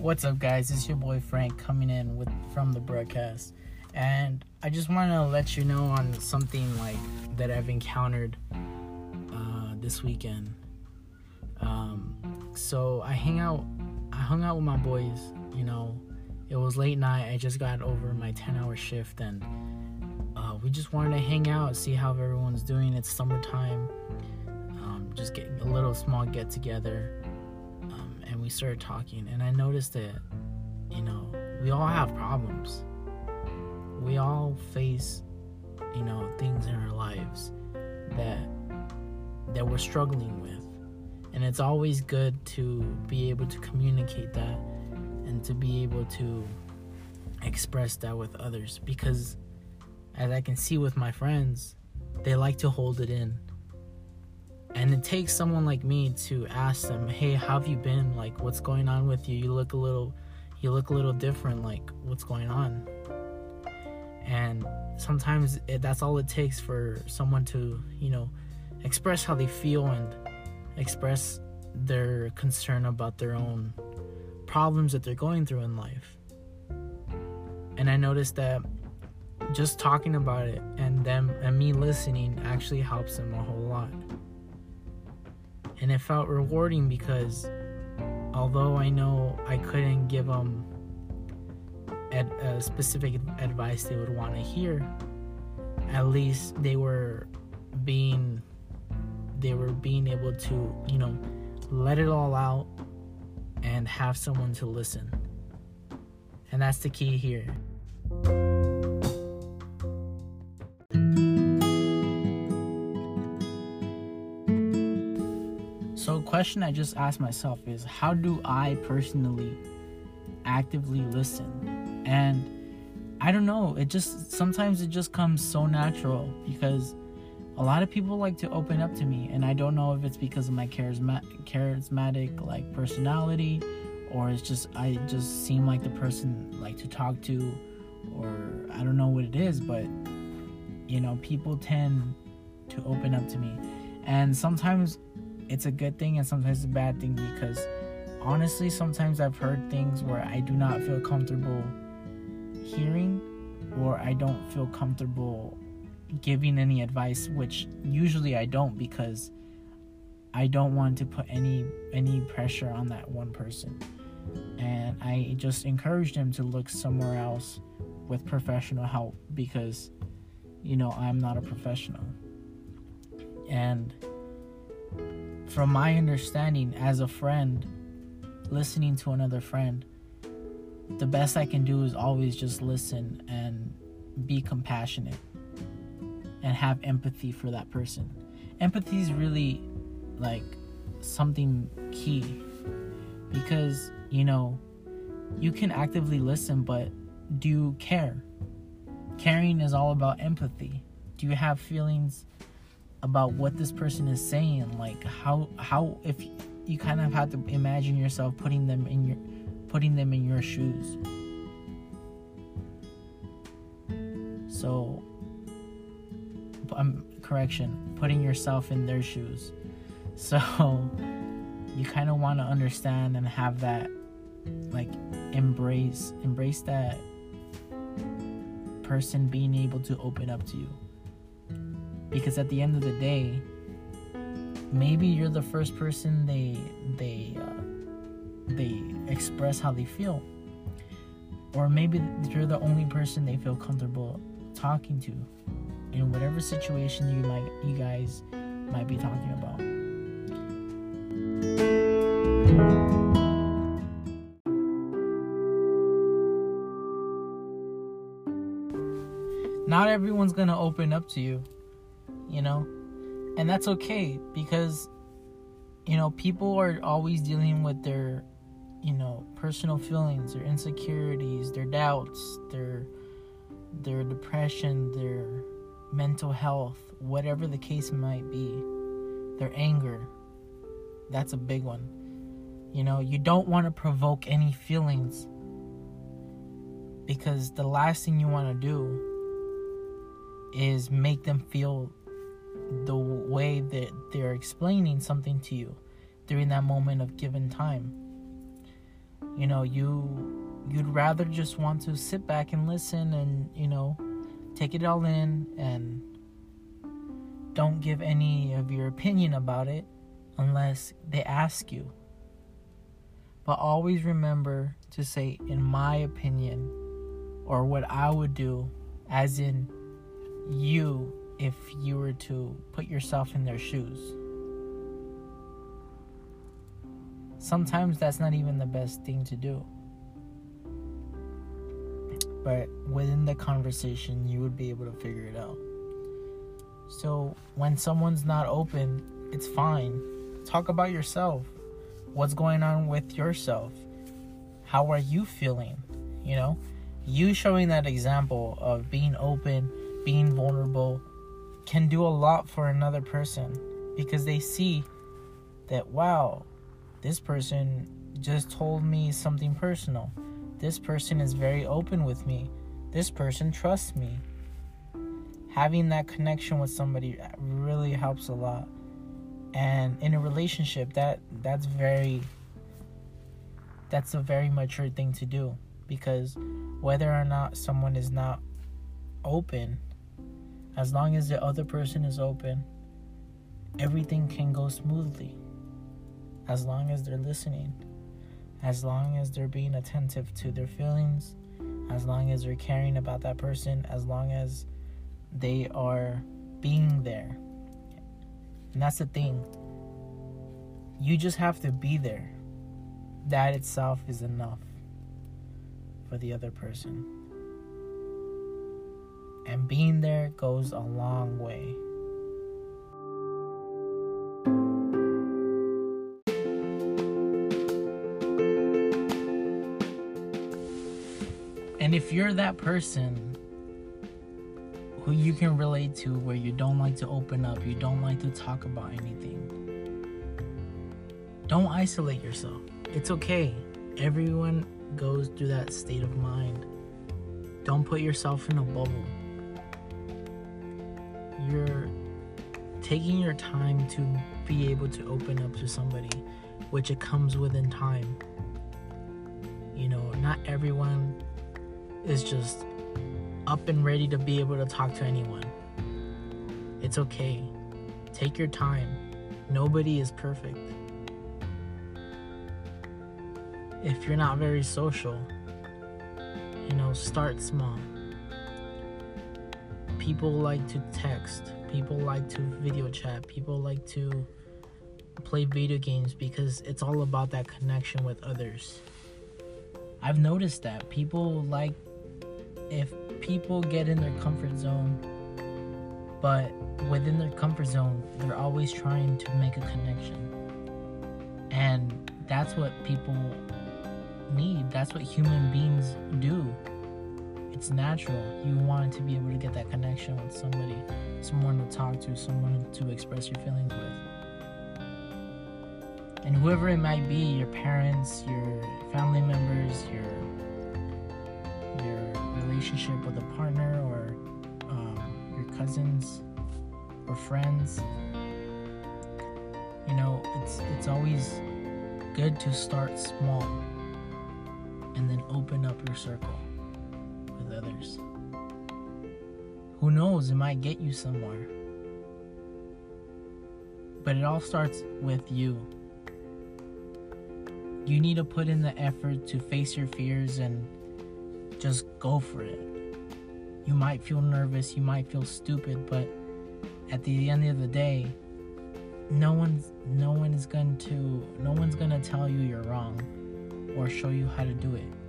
What's up, guys? It's your boy Frank coming in with from the broadcast, and I just want to let you know on something like that I've encountered uh, this weekend. Um, so I hang out, I hung out with my boys. You know, it was late night. I just got over my ten-hour shift, and uh, we just wanted to hang out, see how everyone's doing. It's summertime. Um, just get a little small get together we started talking and i noticed that you know we all have problems. We all face you know things in our lives that that we're struggling with. And it's always good to be able to communicate that and to be able to express that with others because as i can see with my friends they like to hold it in and it takes someone like me to ask them hey how have you been? Like what's going on with you? You look a little you look a little different. Like what's going on? And sometimes it, that's all it takes for someone to you know express how they feel and express their concern about their own problems that they're going through in life. And i noticed that just talking about it and them and me listening actually helps them a whole lot and it felt rewarding because although I know I couldn't give them ad- a specific advice they would want to hear, at least they were being they were being able to you know let it all out and have someone to listen. And that's the key here question I just asked myself is how do I personally actively listen? And I don't know, it just sometimes it just comes so natural because a lot of people like to open up to me and I don't know if it's because of my charisma- charismatic like personality or it's just I just seem like the person like to talk to or I don't know what it is, but you know, people tend to open up to me. And sometimes it's a good thing and sometimes a bad thing because honestly, sometimes I've heard things where I do not feel comfortable hearing or I don't feel comfortable giving any advice, which usually I don't because I don't want to put any any pressure on that one person. And I just encouraged him to look somewhere else with professional help because you know, I'm not a professional. And from my understanding as a friend, listening to another friend, the best I can do is always just listen and be compassionate and have empathy for that person. Empathy is really like something key because, you know, you can actively listen, but do you care? Caring is all about empathy. Do you have feelings about what this person is saying like how how if you kind of have to imagine yourself putting them in your putting them in your shoes. So um, correction putting yourself in their shoes. So you kind of want to understand and have that like embrace embrace that person being able to open up to you because at the end of the day maybe you're the first person they they uh, they express how they feel. Or maybe you're the only person they feel comfortable talking to in whatever situation you might you guys might be talking about. Not everyone's gonna open up to you you know? And that's okay because, you know, people are always dealing with their, you know, personal feelings, their insecurities, their doubts, their their depression, their mental health, whatever the case might be, their anger. That's a big one. You know, you don't want to provoke any feelings because the last thing you want to do is make them feel the way that they're explaining something to you during that moment of given time. you know, you you'd rather just want to sit back and listen and, you know, take it all in and don't give any of your opinion about it unless they ask you. But always remember to say, in my opinion, or what I would do, as in you, if you were to put yourself in their shoes. Sometimes that's not even the best thing to do. But within the conversation, you would be able to figure it out. So when someone's not open, it's fine. Talk about yourself. What's going on with yourself? How are you feeling? You know, you showing that example of being open, being vulnerable can do a lot for another person because they see that, wow, this person just told me something personal. This person is very open with me. This person trusts me having that connection with somebody really helps a lot and in a relationship that that's very that's a very mature thing to do because whether or not someone is not open as long as the other person is open everything can go smoothly as long as they're listening as long as they're being attentive to their feelings as long as they're caring about that person as long as they are being there. And that's the thing. You just have to be there. That itself is enough for the other person. And being there goes a long way. And if you're that person who you can relate to where you don't like to open up, you don't like to talk about anything. Don't isolate yourself. It's okay. Everyone goes through that state of mind. Don't put yourself in a bubble. You're taking your time to be able to open up to somebody, which it comes within time. You know, not everyone is just up and ready to be able to talk to anyone. It's okay. Take your time. Nobody is perfect. If you're not very social, you know, start small. People like to text, people like to video chat, people like to play video games because it's all about that connection with others. I've noticed that people like if people get in their comfort zone, but within their comfort zone, they're always trying to make a connection. And that's what people need. That's what human beings do. It's natural. You want to be able to get that connection with somebody, someone to talk to, someone to express your feelings with. And whoever it might be, your parents, your family members, your your relationship with a partner or um, your cousins or friends. You know, it's it's always good to start small and then open up your circle others. Who knows, it might get you somewhere. But it all starts with you. You need to put in the effort to face your fears and just go for it. You might feel nervous, you might feel stupid, but at the end of the day, no one's no one is going to no one's going to tell you you're wrong or show you how to do it.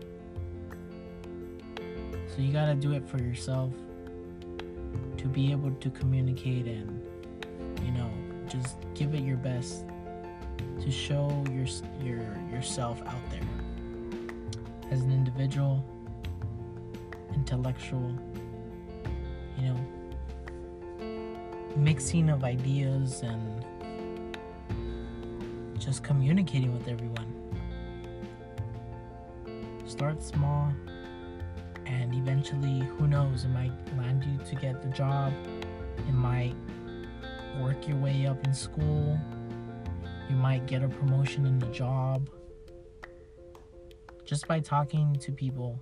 So you got to do it for yourself to be able to communicate and you know, just give it your best to show your your yourself out there as an individual intellectual, you know, mixing of ideas and just communicating with everyone. Start small, and eventually, who knows, it might land you to get the job, it might work your way up in school, you might get a promotion in the job. just by talking to people,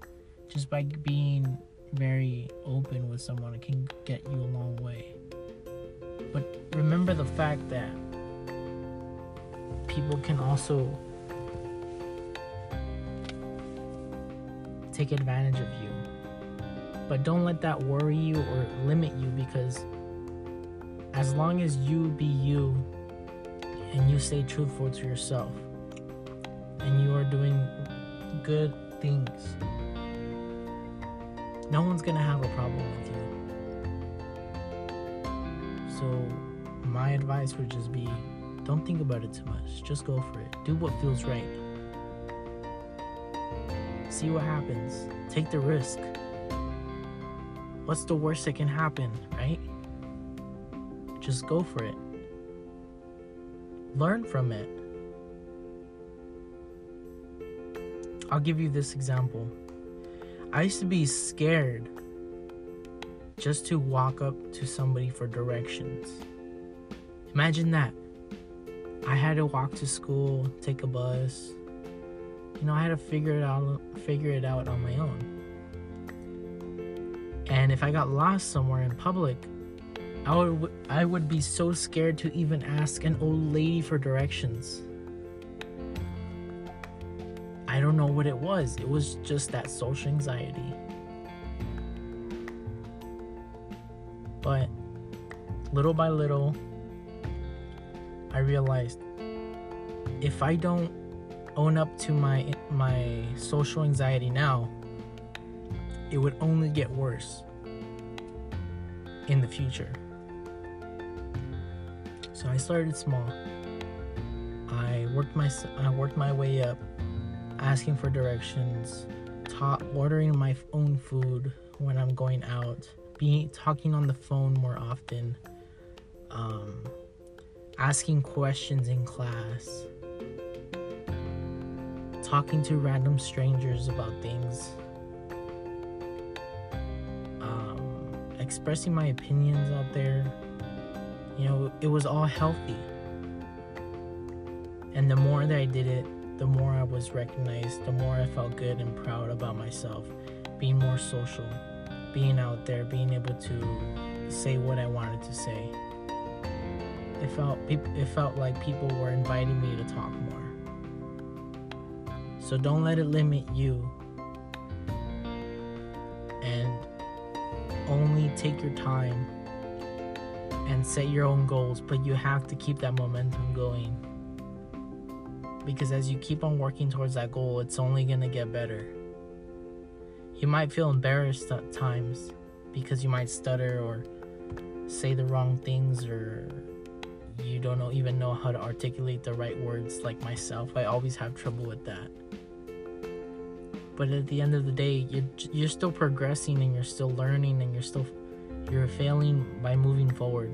just by being very open with someone, it can get you a long way. But remember the fact that people can also take advantage of you. But don't let that worry you or limit you because as long as you be you and you stay truthful to yourself and you are doing good things, no one's gonna have a problem with you. So, my advice would just be don't think about it too much, just go for it. Do what feels right. See what happens, take the risk. What's the worst that can happen, right? Just go for it. Learn from it. I'll give you this example. I used to be scared just to walk up to somebody for directions. Imagine that. I had to walk to school, take a bus. You know, I had to figure it out figure it out on my own. And if I got lost somewhere in public, I would I would be so scared to even ask an old lady for directions. I don't know what it was. It was just that social anxiety. But little by little, I realized if I don't own up to my my social anxiety now, it would only get worse in the future. So I started small. I worked my I worked my way up, asking for directions, ordering my own food when I'm going out, being talking on the phone more often, um, asking questions in class, talking to random strangers about things, expressing my opinions out there you know, it was all healthy. And the more that I did it, the more I was recognized, the more I felt good and proud about myself. Being more social, being out there, being able to say what I wanted to say. It felt it felt like people were inviting me to talk more. So don't let it limit you. Take your time and set your own goals, but you have to keep that momentum going. Because as you keep on working towards that goal, it's only going to get better. You might feel embarrassed at times because you might stutter or say the wrong things or you don't know, even know how to articulate the right words like myself. I always have trouble with that. But at the end of the day, you're, you're still progressing and you're still learning and you're still you're failing by moving forward.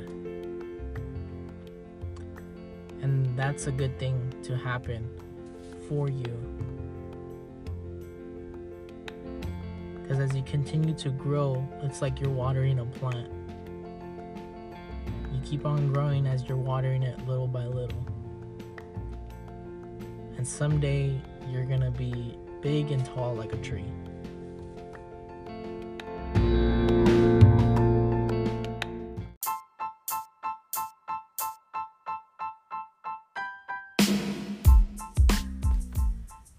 And that's a good thing to happen for you. Because as you continue to grow, it's like you're watering a plant. You keep on growing as you're watering it little by little. And someday you're gonna be big and tall like a tree.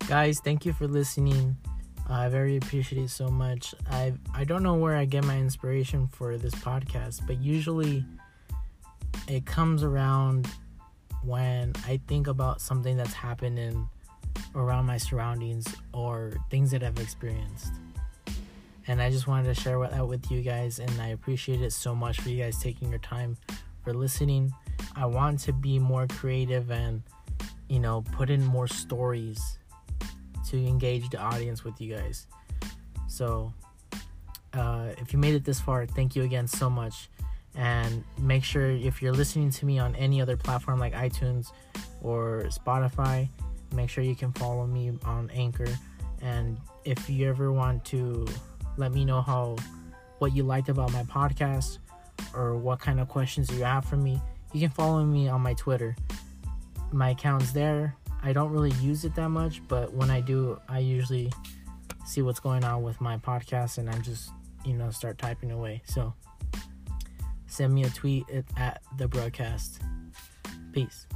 guys thank you for listening i very appreciate it so much i i don't know where i get my inspiration for this podcast but usually it comes around when i think about something that's happened in around my surroundings or things that i've experienced and i just wanted to share that with you guys and i appreciate it so much for you guys taking your time for listening i want to be more creative and you know put in more stories to engage the audience with you guys. So, uh, if you made it this far, thank you again so much. And make sure if you're listening to me on any other platform like iTunes or Spotify, make sure you can follow me on Anchor. And if you ever want to let me know how what you liked about my podcast or what kind of questions you have for me, you can follow me on my Twitter. My account's there I don't really use it that much, but when I do, I usually see what's going on with my podcast and I just, you know, start typing away. So send me a tweet at, at the broadcast. Peace.